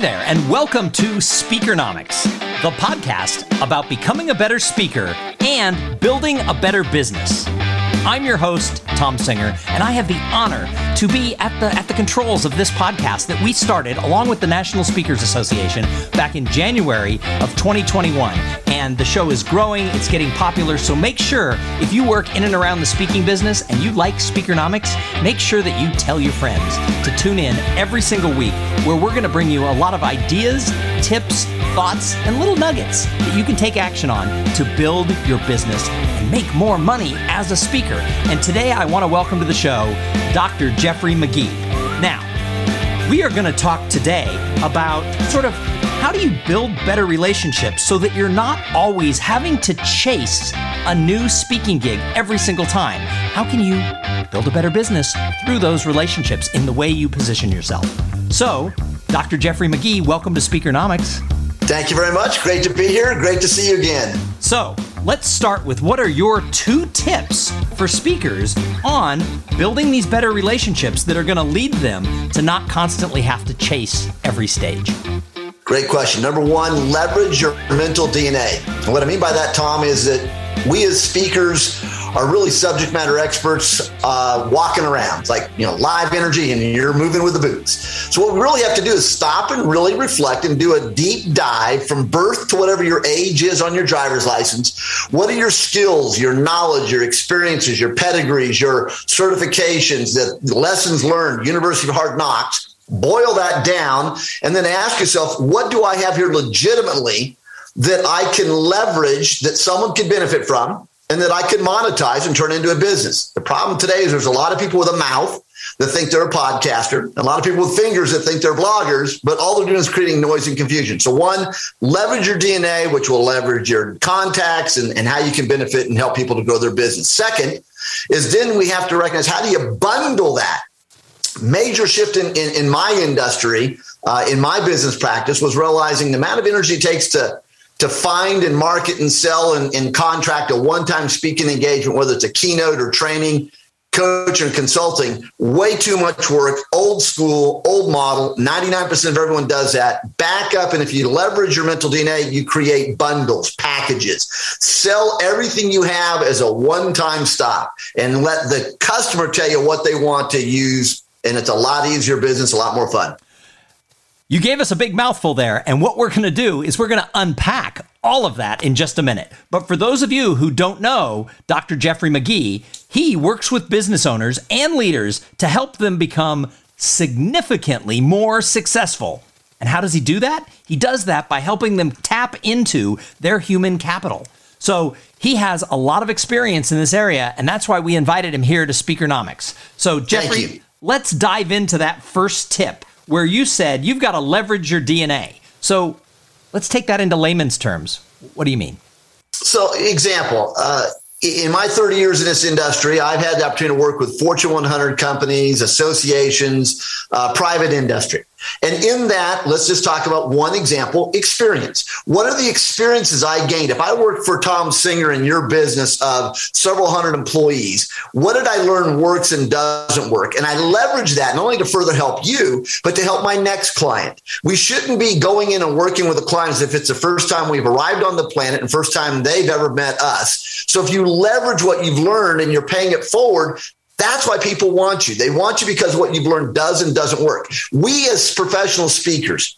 There, and welcome to Speakernomics, the podcast about becoming a better speaker and building a better business. I'm your host, Thom Singer, and I have the honor to be at the at the controls of this podcast that we started along with the National Speakers Association back in January of 2021. And the show is growing, it's getting popular, so make sure if you work in and around the speaking business and you like Speakernomics, make sure that you tell your friends to tune in every single week where we're going to bring you a lot of ideas, tips, thoughts, and little nuggets that you can take action on to build your business and make more money as a speaker. And today I want to welcome to the show Dr. Jeffrey Magee. Now, we are going to talk today about sort of how do you build better relationships so that you're not always having to chase a new speaking gig every single time? How can you build a better business through those relationships in the way you position yourself? So, Dr. Jeffrey Magee, welcome to Speakernomics. Thank you very much. Great to be here. Great to see you again. So, let's start with what are your two tips for speakers on building these better relationships that are going to lead them to not constantly have to chase every stage? Great question. Number one, leverage your mental DNA. And what I mean by that, Tom, is that we as speakers are really subject matter experts uh, walking around. It's like, you know, live energy and you're moving with the boots. So, what we really have to do is stop and really reflect and do a deep dive from birth to whatever your age is on your driver's license. What are your skills, your knowledge, your experiences, your pedigrees, your certifications, the lessons learned, University of Hard Knocks? Boil that down and then ask yourself, what do I have here legitimately that I can leverage that someone could benefit from and that I can monetize and turn into a business? The problem today is there's a lot of people with a mouth that think they're a podcaster, a lot of people with fingers that think they're bloggers, but all they're doing is creating noise and confusion. So, one, leverage your DNA, which will leverage your contacts and, and how you can benefit and help people to grow their business. Second, is then we have to recognize how do you bundle that? Major shift in, in, in my industry, uh, in my business practice, was realizing the amount of energy it takes to to find and market and sell and, and contract a one-time speaking engagement, whether it's a keynote or training, coach and consulting, way too much work, old school, old model. 99% of everyone does that. Back up. And if you leverage your mental DNA, you create bundles, packages, sell everything you have as a one time stop and let the customer tell you what they want to use and it's a lot easier business, a lot more fun. You gave us a big mouthful there, and what we're going to do is we're going to unpack all of that in just a minute. But for those of you who don't know Dr. Jeffrey Magee, he works with business owners and leaders to help them become significantly more successful. And how does he do that? He does that by helping them tap into their human capital. So he has a lot of experience in this area, and that's why we invited him here to Speakernomics. So, Jeffrey, let's dive into that first tip where you said you've got to leverage your DNA. So let's take that into layman's terms. What do you mean? So, example, uh, in my 30 years in this industry, I've had the opportunity to work with Fortune 100 companies, associations, uh, private industry. And in that, let's just talk about one example experience. What are the experiences I gained? If I worked for Thom Singer in your business of several hundred employees, what did I learn works and doesn't work? And I leverage that not only to further help you, but to help my next client. We shouldn't be going in and working with the clients if it's the first time we've arrived on the planet and first time they've ever met us. So if you leverage what you've learned and you're paying it forward, that's why people want you. They want you because what you've learned does and doesn't work. We as professional speakers,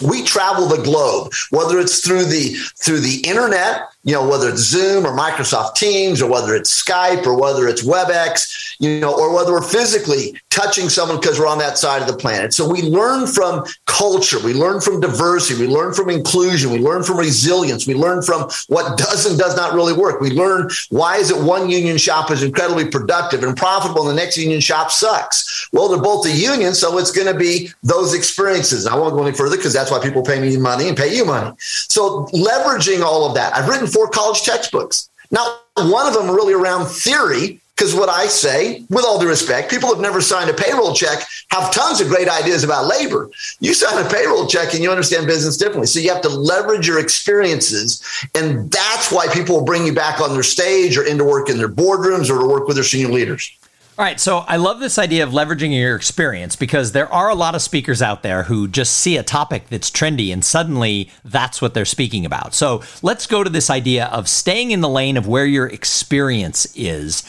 we travel the globe, whether it's through the through the internet, you know, whether it's Zoom or Microsoft Teams or whether it's Skype or whether it's WebEx, you know, or whether we're physically touching someone because we're on that side of the planet. So we learn from culture, we learn from diversity, we learn from inclusion, we learn from resilience, we learn from what does and does not really work. We learn why is it one union shop is incredibly productive and profitable and the next union shop sucks. Well, they're both a union, so it's going to be those experiences. I won't go any further because that's why people pay me money and pay you money. So leveraging all of that. I've written four college textbooks. Not one of them really around theory, because what I say, with all due respect, people have never signed a payroll check have tons of great ideas about labor. You sign a payroll check and you understand business differently. So you have to leverage your experiences. And that's why people will bring you back on their stage or into work in their boardrooms or to work with their senior leaders. All right, so I love this idea of leveraging your experience because there are a lot of speakers out there who just see a topic that's trendy and suddenly that's what they're speaking about. So let's go to this idea of staying in the lane of where your experience is.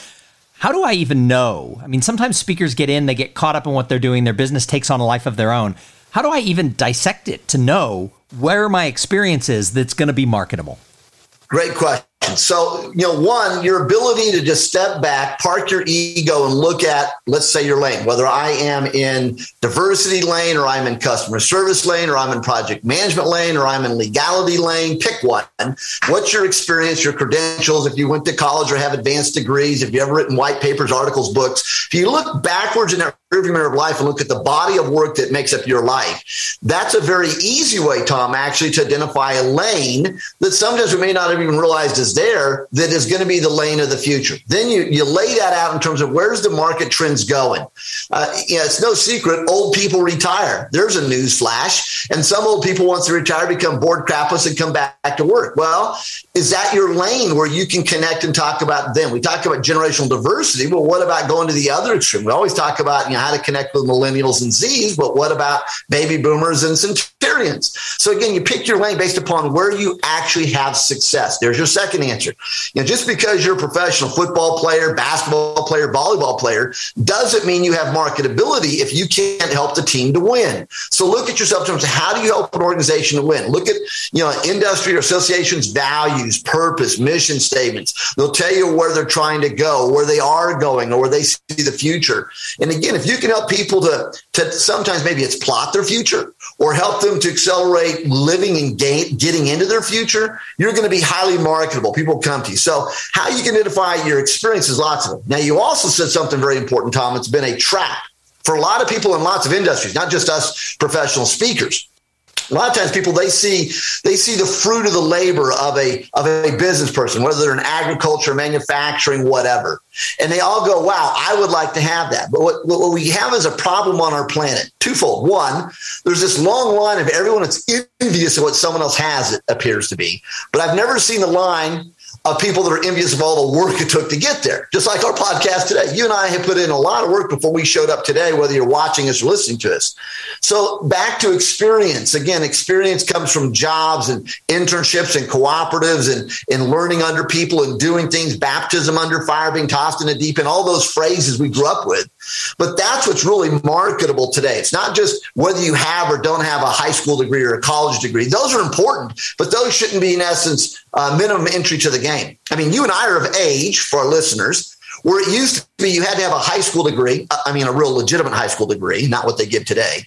How do I even know? I mean, sometimes speakers get in, they get caught up in what they're doing, their business takes on a life of their own. How do I even dissect it to know where my experience is that's going to be marketable? Great question. So, you know, one, your ability to just step back, park your ego, and look at, let's say, your lane, whether I am in diversity lane or I'm in customer service lane or I'm in project management lane or I'm in legality lane, pick one. What's your experience, your credentials? If you went to college or have advanced degrees, if you ever written white papers, articles, books, if you look backwards in that rearview mirror of life and look at the body of work that makes up your life, that's a very easy way, Tom, actually, to identify a lane that sometimes we may not have even realized is there that is going to be the lane of the future. Then you, you lay that out in terms of where's the market trends going. Uh, it's no secret old people retire. There's a news flash. And some old people, once they retire, become bored crapless and come back to work. Well, is that your lane where you can connect and talk about them? We talk about generational diversity. Well, what about going to the other extreme? We always talk about you know how to connect with millennials and Zs, but what about baby boomers and centurions? So again, you pick your lane based upon where you actually have success. There's your second answer. You know, just because you're a professional football player, basketball player, volleyball player, doesn't mean you have marketability if you can't help the team to win. So look at yourself in terms of how do you help an organization to win? Look at, you know, industry or associations values, purpose, mission statements. They'll tell you where they're trying to go, where they are going, or where they see the future. And again, if you can help people to, to sometimes maybe it's plot their future or help them to accelerate living and gain, getting into their future, you're going to be highly marketable. People come to you. So how you can identify your experiences, lots of them. Now, you also said something very important, Tom. It's been a trap for a lot of people in lots of industries, not just us professional speakers a lot of times people they see they see the fruit of the labor of a of a business person whether they're in agriculture manufacturing whatever. And they all go wow i would like to have that. But what, what we have is a problem on our planet twofold. One there's this long line of everyone that's envious of what someone else has it appears to be. But i've never seen the line of people that are envious of all the work it took to get there. Just like our podcast today. You and I have put in a lot of work before we showed up today, whether you're watching us or listening to us. So back to experience. Again, experience comes from jobs and internships and cooperatives and, and learning under people and doing things, baptism under fire, being tossed in the deep, and all those phrases we grew up with. But that's what's really marketable today. It's not just whether you have or don't have a high school degree or a college degree. Those are important, but those shouldn't be, in essence, uh, minimum entry to the game. I mean, you and I are of age for our listeners where it used to be you had to have a high school degree, uh, I mean, a real legitimate high school degree, not what they give today,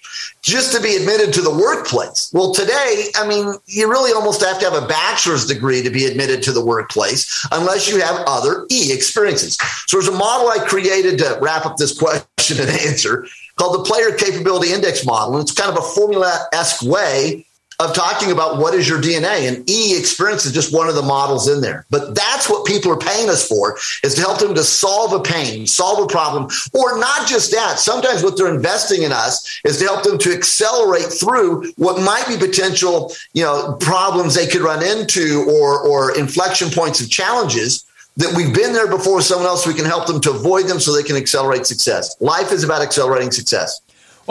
just to be admitted to the workplace. Well, today, I mean, you really almost have to have a bachelor's degree to be admitted to the workplace unless you have other E experiences. So there's a model I created to wrap up this question and answer called the Player Capability Index Model. And it's kind of a formula esque way of talking about what is your DNA and E experience is just one of the models in there. But that's what people are paying us for is to help them to solve a pain, solve a problem, or not just that. Sometimes what they're investing in us is to help them to accelerate through what might be potential, you know, problems they could run into or, or inflection points of challenges that we've been there before with someone else. We can help them to avoid them so they can accelerate success. Life is about accelerating success.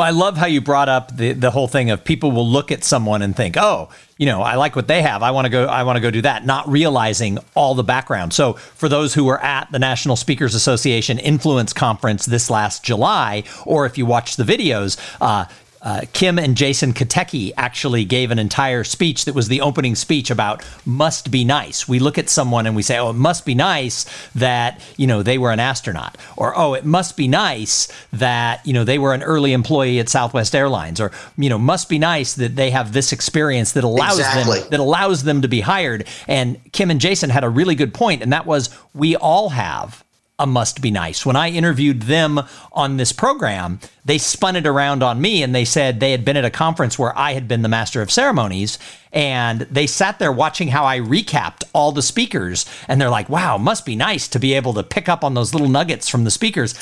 Well, I love how you brought up the, the whole thing of people will look at someone and think, oh, you know, I like what they have. I want to go. I want to go do that. Not realizing all the background. So, for those who were at the National Speakers Association Influence Conference this last July, or if you watch the videos, uh, uh, Kim and Jason Kotecki actually gave an entire speech that was the opening speech about must be nice. We look at someone and we say, oh, it must be nice that, you know, they were an astronaut. Or, oh, it must be nice that, you know, they were an early employee at Southwest Airlines. Or, you know, must be nice that they have this experience that allows exactly. them that allows them to be hired. And Kim and Jason had a really good point, and that was we all have a must be nice. When I interviewed them on this program, they spun it around on me and they said they had been at a conference where I had been the master of ceremonies and they sat there watching how I recapped all the speakers and they're like, "Wow, must be nice to be able to pick up on those little nuggets from the speakers."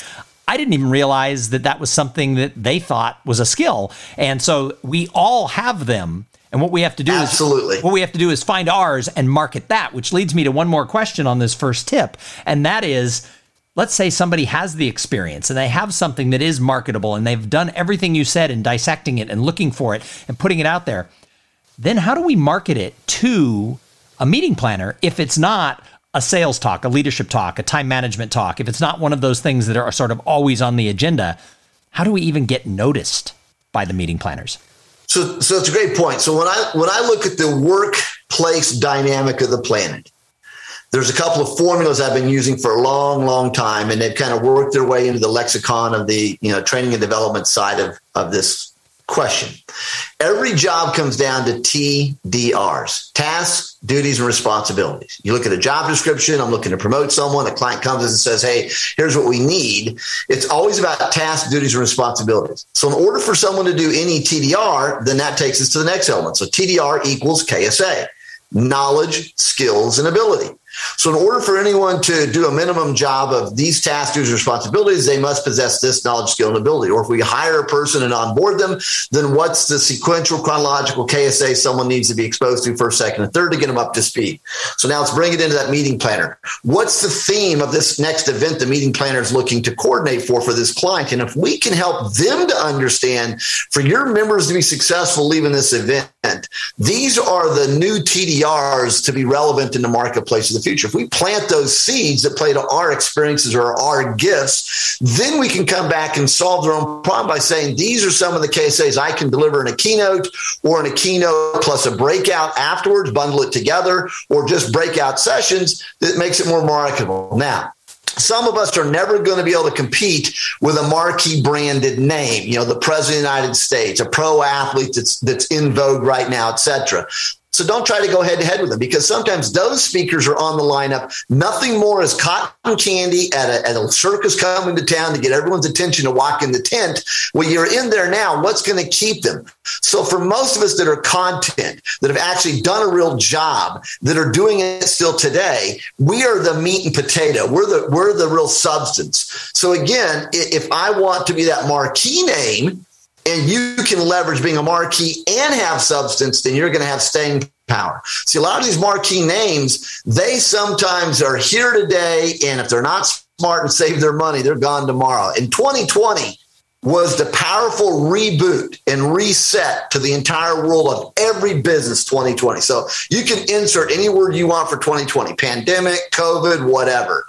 I didn't even realize that that was something that they thought was a skill. And so we all have them and what we have to do is Absolutely. is what we have to do is find ours and market that, which leads me to one more question on this first tip, and that is let's say somebody has the experience and they have something that is marketable and they've done everything you said in dissecting it and looking for it and putting it out there. Then how do we market it to a meeting planner if it's not a sales talk, a leadership talk, a time management talk, if it's not one of those things that are sort of always on the agenda, how do we even get noticed by the meeting planners? So, so it's a great point. So when I when I look at the workplace dynamic of the planet, there's a couple of formulas I've been using for a long, long time, and they've kind of worked their way into the lexicon of the you know training and development side of of this question. Every job comes down to TDRs tasks, duties, and responsibilities. You look at a job description, I'm looking to promote someone, a client comes and says, Hey, here's what we need. It's always about tasks, duties, and responsibilities. So, in order for someone to do any TDR, then that takes us to the next element. So, TDR equals KSA knowledge, skills, and ability. So, in order for anyone to do a minimum job of these tasks, duties, responsibilities, they must possess this knowledge, skill, and ability. Or if we hire a person and onboard them, then what's the sequential chronological KSA someone needs to be exposed to first, second, and third to get them up to speed? So now let's bring it into that meeting planner. What's the theme of this next event the meeting planner is looking to coordinate for for this client? And if we can help them to understand for your members to be successful leaving this event, these are the new TDRs to be relevant in the marketplace of the future. If we plant those seeds that play to our experiences or our gifts, then we can come back and solve their own problem by saying, these are some of the KSAs I can deliver in a keynote or in a keynote plus a breakout afterwards, bundle it together, or just breakout sessions that makes it more marketable. Now, some of us are never going to be able to compete with a marquee branded name, you know, the president of the United States, a pro athlete that's that's in vogue right now, et cetera. So don't try to go head to head with them because sometimes those speakers are on the lineup. Nothing more is cotton candy at a, at a circus coming to town to get everyone's attention to walk in the tent. Well, you're in there now. What's going to keep them? So for most of us that are content, that have actually done a real job, that are doing it still today, we are the meat and potato. We're the, we're the real substance. So again, if I want to be that marquee name, and you can leverage being a marquee and have substance, then you're going to have staying power. See, a lot of these marquee names, they sometimes are here today, and if they're not smart and save their money, they're gone tomorrow. In 2020 was the powerful reboot and reset to the entire world of every business 2020. So you can insert any word you want for 2020, pandemic, COVID, whatever.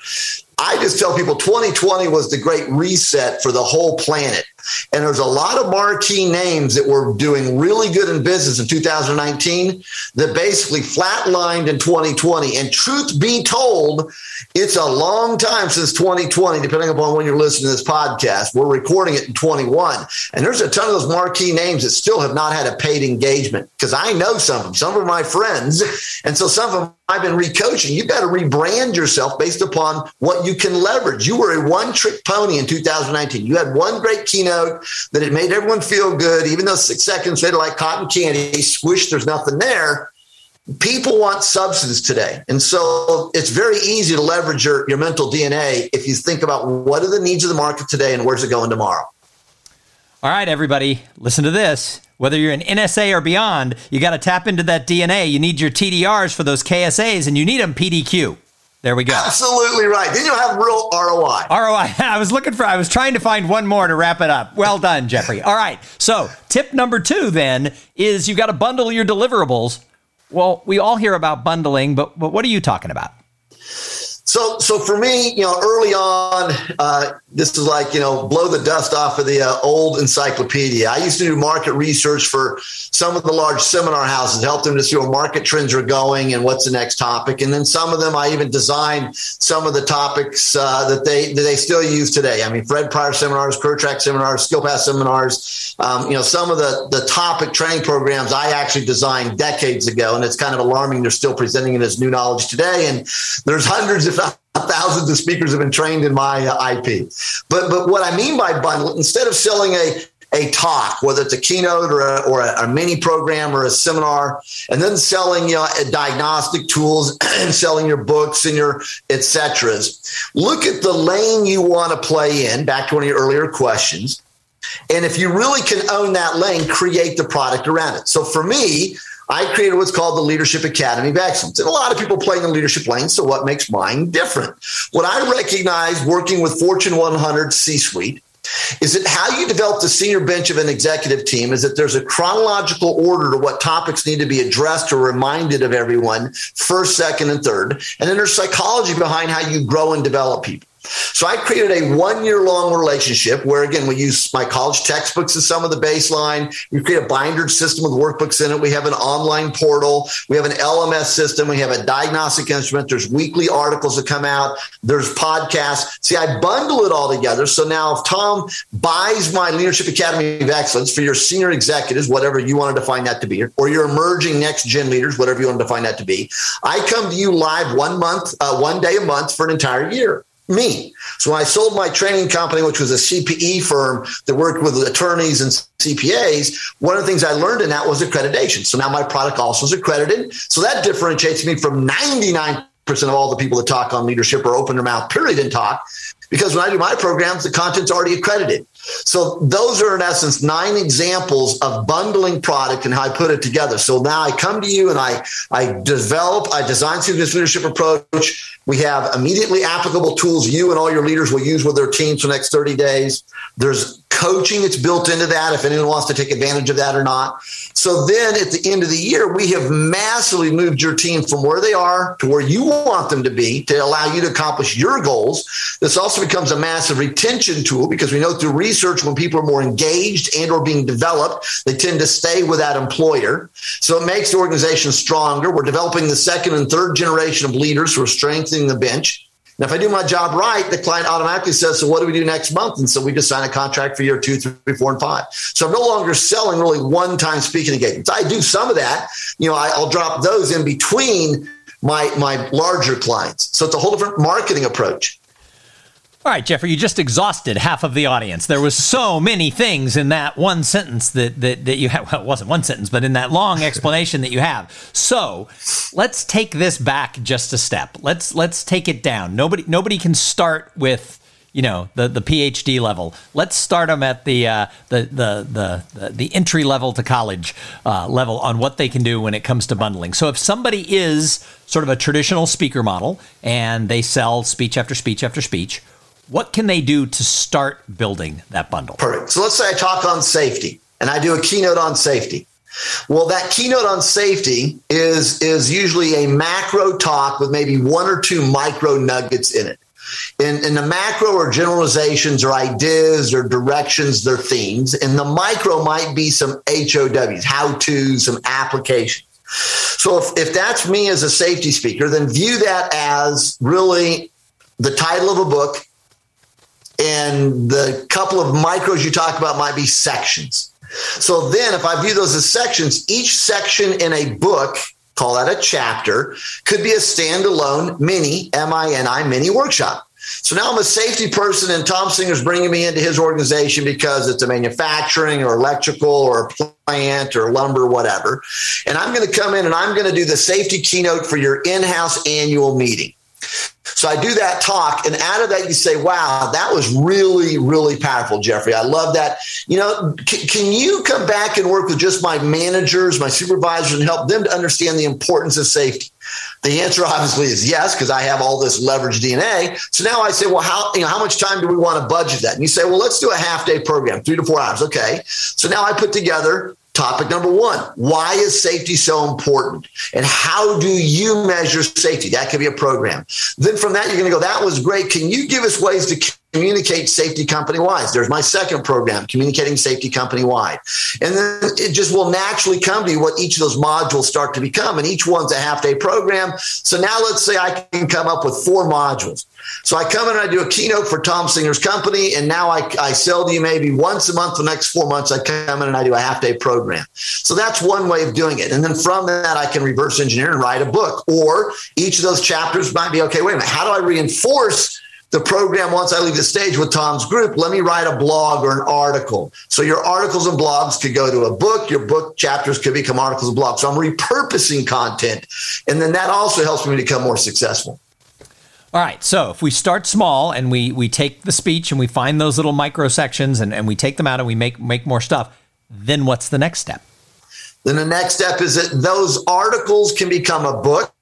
I just tell people 2020 was the great reset for the whole planet. And there's a lot of marquee names that were doing really good in business in 2019 that basically flatlined in 2020. And truth be told, it's a long time since 2020, depending upon when you're listening to this podcast. We're recording it in 21. And there's a ton of those marquee names that still have not had a paid engagement because I know some of them. Some are my friends. And so some of them I've been recoaching. You've got to rebrand yourself based upon what you can leverage. You were a one trick pony in 2019. You had one great keynote that it made everyone feel good, even though six seconds later, like cotton candy, squish, there's nothing there. People want substance today. And so it's very easy to leverage your, your mental DNA if you think about what are the needs of the market today and where's it going tomorrow. All right, everybody, listen to this. Whether you're an NSA or beyond, you got to tap into that DNA. You need your TDRs for those KSAs, and you need them PDQ. There we go. Absolutely right. Then you'll have real ROI. ROI. I was looking for, I was trying to find one more to wrap it up. Well done, Jeffrey. All right. So, tip number two then is you got to bundle your deliverables. Well, we all hear about bundling, but, but what are you talking about? So, so for me, you know, early on, uh, this is like you know, blow the dust off of the uh, old encyclopedia. I used to do market research for some of the large seminar houses, help them to see where market trends are going and what's the next topic. And then some of them, I even designed some of the topics uh, that they that they still use today. I mean, Fred Pryor seminars, Career Track seminars, Skill Path seminars. Um, you know, some of the the topic training programs I actually designed decades ago, and it's kind of alarming they're still presenting it as new knowledge today. And there's hundreds, if not thousands of speakers have been trained in my uh, IP. But but what I mean by bundle, instead of selling a a talk, whether it's a keynote or a, or a, a mini program or a seminar, and then selling you know diagnostic tools and selling your books and your etc. Look at the lane you want to play in. Back to one of your earlier questions. And if you really can own that lane, create the product around it. So for me, I created what's called the Leadership Academy of Excellence. And a lot of people play in the leadership lane. So what makes mine different? What I recognize working with Fortune 100 C suite is that how you develop the senior bench of an executive team is that there's a chronological order to what topics need to be addressed or reminded of everyone first, second, and third. And then there's psychology behind how you grow and develop people. So I created a one year long relationship where, again, we use my college textbooks as some of the baseline. We create a binder system with workbooks in it. We have an online portal. We have an LMS system. We have a diagnostic instrument. There's weekly articles that come out. There's podcasts. See, I bundle it all together. So now if Tom buys my Leadership Academy of Excellence for your senior executives, whatever you want to define that to be, or your emerging next gen leaders, whatever you want to define that to be, I come to you live one month, uh, one day a month for an entire year me. So I sold my training company, which was a CPE firm that worked with attorneys and CPAs, one of the things I learned in that was accreditation. So now my product also is accredited. So that differentiates me from 99% of all the people that talk on leadership or open their mouth, period, and talk. Because when I do my programs, the content's already accredited. So those are in essence nine examples of bundling product and how I put it together. So now I come to you and I I develop, I design through this leadership approach. We have immediately applicable tools you and all your leaders will use with their teams for the next 30 days. There's coaching that's built into that if anyone wants to take advantage of that or not. So then at the end of the year, we have massively moved your team from where they are to where you want them to be to allow you to accomplish your goals. This also becomes a massive retention tool because we know through research when people are more engaged and or being developed, they tend to stay with that employer. So it makes the organization stronger. We're developing the second and third generation of leaders who are strengthening the bench. Now, if I do my job right, the client automatically says, So, what do we do next month? And so we just sign a contract for year two, three, four, and five. So I'm no longer selling really one time speaking engagements. I do some of that. You know, I, will drop those in between my, my larger clients. So it's a whole different marketing approach. All right, Jeffrey, you just exhausted half of the audience. There was so many things in that one sentence that that, that you had. Well, it wasn't one sentence, but in that long explanation that you have. So let's take this back just a step. Let's let's take it down. Nobody nobody can start with you know the the PhD level. Let's start them at the uh, the, the, the the entry level to college uh, level on what they can do when it comes to bundling. So if somebody is sort of a traditional speaker model and they sell speech after speech after speech what can they do to start building that bundle? Perfect. So let's say I talk on safety and I do a keynote on safety. Well, that keynote on safety is is usually a macro talk with maybe one or two micro nuggets in it. In, the macro or generalizations or ideas or directions, they're themes. And the micro might be some HOWs, how to, some applications. So if, if that's me as a safety speaker, then view that as really the title of a book and the couple of micros you talk about might be sections. So then, if I view those as sections, each section in a book, call that a chapter, could be a standalone mini, M I N I, mini workshop. So now I'm a safety person, and Thom Singer's bringing me into his organization because it's a manufacturing or electrical or plant or lumber, whatever. And I'm going to come in and I'm going to do the safety keynote for your in house annual meeting. So I do that talk, and out of that, you say, "Wow, that was really, really powerful, Jeffrey. I love that." You know, c- can you come back and work with just my managers, my supervisors, and help them to understand the importance of safety? The answer obviously is yes, because I have all this leverage DNA. So now I say, well, how you know how much time do we want to budget that? And you say, well, let's do a half day program, three to four hours. Okay. So now I put together Topic number one Why is safety so important? And how do you measure safety? That could be a program. Then from that, you're going to go, That was great. Can you give us ways to communicate safety company wide? There's my second program, communicating safety company wide. And then it just will naturally come to you what each of those modules start to become. And each one's a half day program. So now let's say I can come up with four modules. So I come in and I do a keynote for Thom Singer's company, and now I, I sell to you maybe once a month. The next four months, I come in and I do a half day program. So that's one way of doing it. And then from that, I can reverse engineer and write a book. Or each of those chapters might be okay, wait a minute, how do I reinforce the program once I leave the stage with Tom's group, let me write a blog or an article. So your articles and blogs could go to a book, your book chapters could become articles and blogs. So I'm repurposing content. And then that also helps me become more successful. All right, so if we start small and we we take the speech and we find those little micro sections and, and we take them out and we make make more stuff, then what's the next step? Then the next step is that those articles can become a book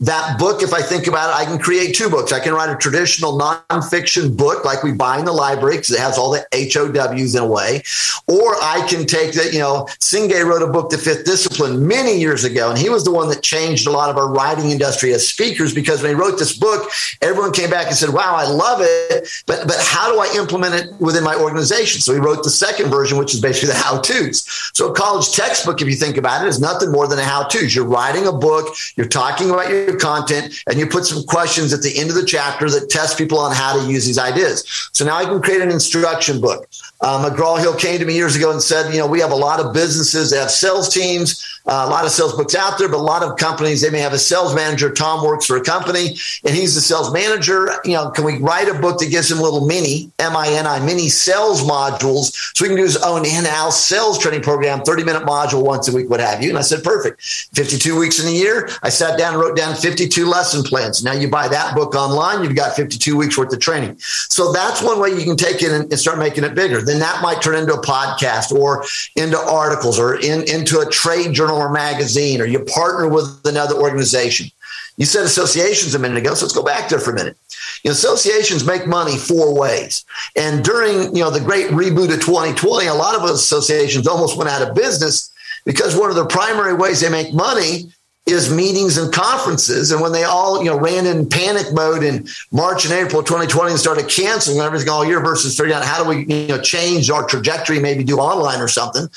that book, if I think about it, I can create two books. I can write a traditional nonfiction book like we buy in the library because it has all the HOWs in a way. Or I can take that, you know, Senge wrote a book, The Fifth Discipline, many years ago. And he was the one that changed a lot of our writing industry as speakers because when he wrote this book, everyone came back and said, wow, I love it. But, but how do I implement it within my organization? So he wrote the second version, which is basically the how to's. So a college textbook, if you think about it, is nothing more than a how to's. You're writing a book, you're talking about your content and you put some questions at the end of the chapter that test people on how to use these ideas. So now I can create an instruction book. Uh, McGraw Hill came to me years ago and said, you know, we have a lot of businesses that have sales teams, uh, a lot of sales books out there, but a lot of companies, they may have a sales manager. Tom works for a company and he's the sales manager. You know, can we write a book that gives him little mini, M-I-N-I, mini sales modules so he can do his own in-house sales training program, 30 minute module once a week, what have you. And I said, perfect. 52 weeks in a year. I sat down and wrote down 52 lesson plans. Now you buy that book online, you've got 52 weeks worth of training. So that's one way you can take it and, and start making it bigger. Then that might turn into a podcast or into articles or in, into a trade journal journal or magazine, or you partner with another organization. You said associations a minute ago, so let's go back there for a minute. You know, associations make money four ways. And during, you know, the great reboot of 2020, a lot of associations almost went out of business because one of the primary ways they make money is meetings and conferences. And when they all, you know, ran in panic mode in March and April 2020 and started canceling everything all year versus figuring out how do we, you know, change our trajectory, maybe do online or something,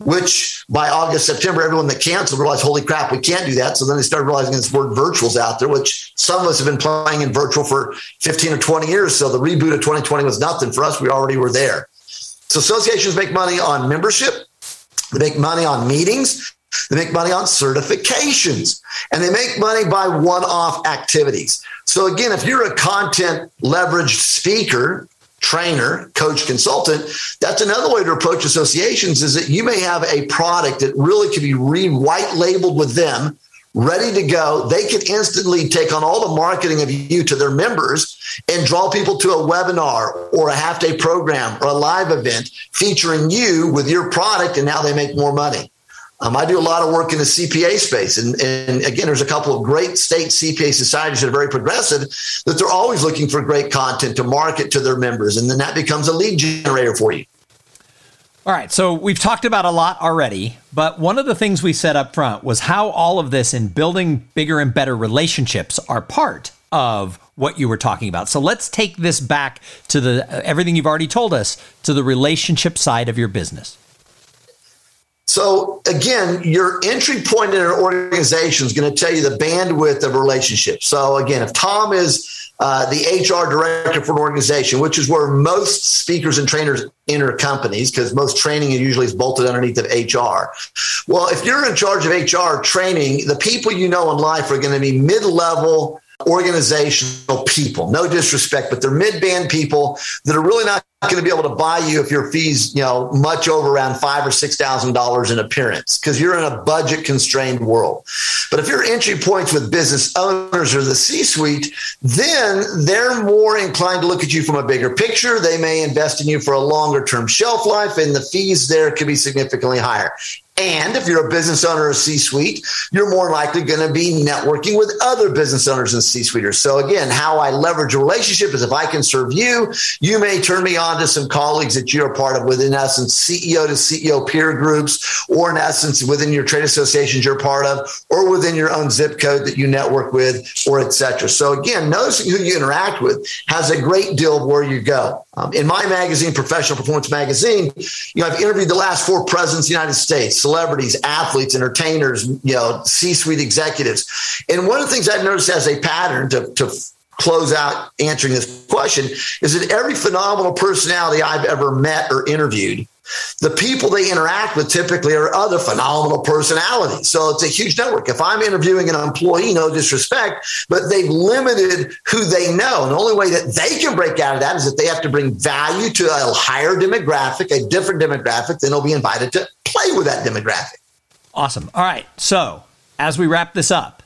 which by August, September, everyone that canceled realized, holy crap, we can't do that. So then they started realizing this word virtual's out there, which some of us have been playing in virtual for 15 or 20 years. So the reboot of 2020 was nothing for us. We already were there. So associations make money on membership. They make money on meetings. They make money on certifications and they make money by one off activities. So, again, if you're a content leveraged speaker, trainer, coach, consultant, that's another way to approach associations is that you may have a product that really could be re white labeled with them, ready to go. They could instantly take on all the marketing of you to their members and draw people to a webinar or a half day program or a live event featuring you with your product. And now they make more money. Um, I do a lot of work in the CPA space. And, and again, there's a couple of great state CPA societies that are very progressive that they're always looking for great content to market to their members. And then that becomes a lead generator for you. All right, so we've talked about a lot already, but one of the things we said up front was how all of this in building bigger and better relationships are part of what you were talking about. So let's take this back to the everything you've already told us to the relationship side of your business. So again, your entry point in an organization is going to tell you the bandwidth of a relationship. So again, if Tom is uh, the HR director for an organization, which is where most speakers and trainers enter companies, because most training usually is bolted underneath of HR. Well, if you're in charge of HR training, the people you know in life are going to be mid-level organizational people. No disrespect, but they're mid-band people that are really not going to be able to buy you if your fees, you know, much over around five or six thousand dollars in appearance because you're in a budget constrained world. But if your entry points with business owners or the C-suite, then they're more inclined to look at you from a bigger picture. They may invest in you for a longer term shelf life, and the fees there could be significantly higher. And if you're a business owner or C suite, you're more likely going to be networking with other business owners and C suiters. So again, how I leverage a relationship is if I can serve you, you may turn me on to some colleagues that you're a part of within essence, CEO to CEO peer groups, or in essence, within your trade associations you're part of, or within your own zip code that you network with, or etc. So again, noticing who you interact with has a great deal of where you go. Um, in my magazine, Professional Performance Magazine, you know, I've interviewed the last four presidents of the United States, celebrities, athletes, entertainers, you know, C-suite executives. And one of the things I've noticed as a pattern to, to close out answering this question is that every phenomenal personality I've ever met or interviewed the people they interact with typically are other phenomenal personalities. So it's a huge network. If I'm interviewing an employee, no disrespect, but they've limited who they know. And the only way that they can break out of that is that they have to bring value to a higher demographic, a different demographic, then they'll be invited to play with that demographic. Awesome. All right. So as we wrap this up,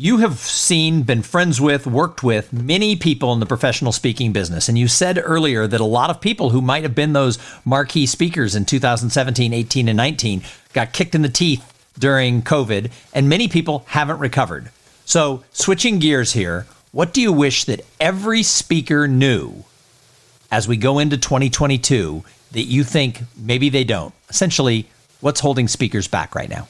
you have seen, been friends with, worked with many people in the professional speaking business. And you said earlier that a lot of people who might have been those marquee speakers in 2017, 18, and 19 got kicked in the teeth during COVID, and many people haven't recovered. So, switching gears here, what do you wish that every speaker knew as we go into 2022 that you think maybe they don't? Essentially, what's holding speakers back right now?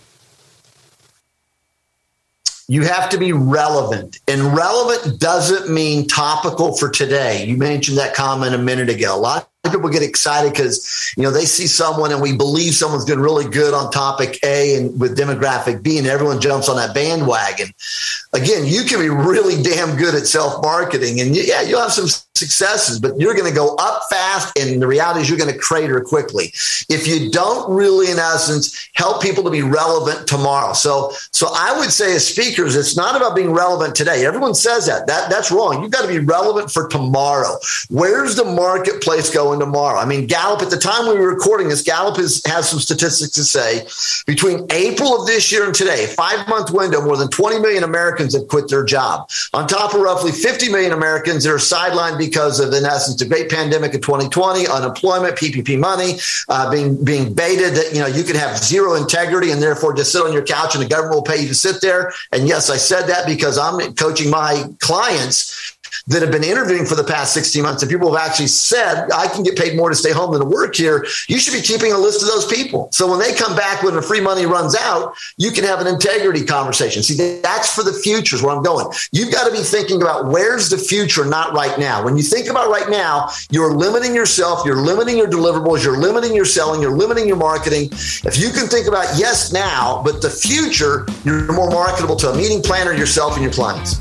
You have to be relevant. And relevant doesn't mean topical for today. You mentioned that comment a minute ago. A lot people get excited because you know they see someone and we believe someone's doing really good on topic A and with demographic B, and everyone jumps on that bandwagon. Again, you can be really damn good at self marketing, and yeah, you'll have some successes, but you're going to go up fast. And the reality is you're going to crater quickly if you don't really, in essence, help people to be relevant tomorrow. So, so I would say as speakers, it's not about being relevant today. Everyone says that. That that's wrong. You've got to be relevant for tomorrow. Where's the marketplace going tomorrow? I mean, Gallup at the time we were recording this, Gallup is, has some statistics to say between April of this year and today, five month window, more than 20 million Americans have quit their job. On top of roughly 50 million Americans that are sidelined because of, in essence, the great pandemic of 2020, unemployment, PPP money, uh, being being baited that you know you could have zero integrity and therefore just sit on your couch and the government will pay you to sit there. And yes, I said that because I'm coaching my clients that have been interviewing for the past 16 months and people have actually said, I can get paid more to stay home than to work here. You should be keeping a list of those people. So when they come back when the free money runs out, you can have an integrity conversation. See, that's for the future is where I'm going. You've got to be thinking about where's the future, not right now. When you think about right now, you're limiting yourself, you're limiting your deliverables, you're limiting your selling, you're limiting your marketing. If you can think about yes now, but the future, you're more marketable to a meeting planner, yourself, and your clients.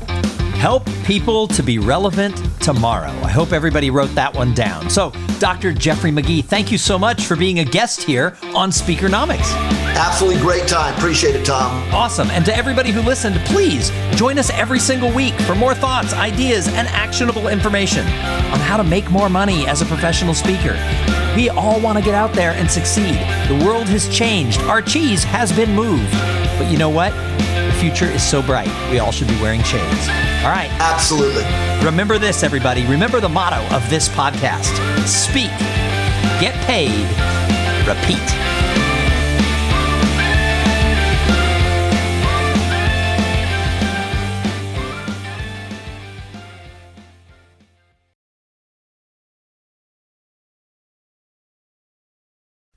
Help people to be relevant tomorrow. I hope everybody wrote that one down. So, Dr. Jeffrey Magee, thank you so much for being a guest here on Speakernomics. Absolutely great time. Appreciate it, Tom. Awesome. And to everybody who listened, please join us every single week for more thoughts, ideas, and actionable information on how to make more money as a professional speaker. We all want to get out there and succeed. The world has changed, our cheese has been moved. But you know what? Future is so bright. We all should be wearing shades. All right. Absolutely. Remember this, everybody. Remember the motto of this podcast speak, get paid, repeat.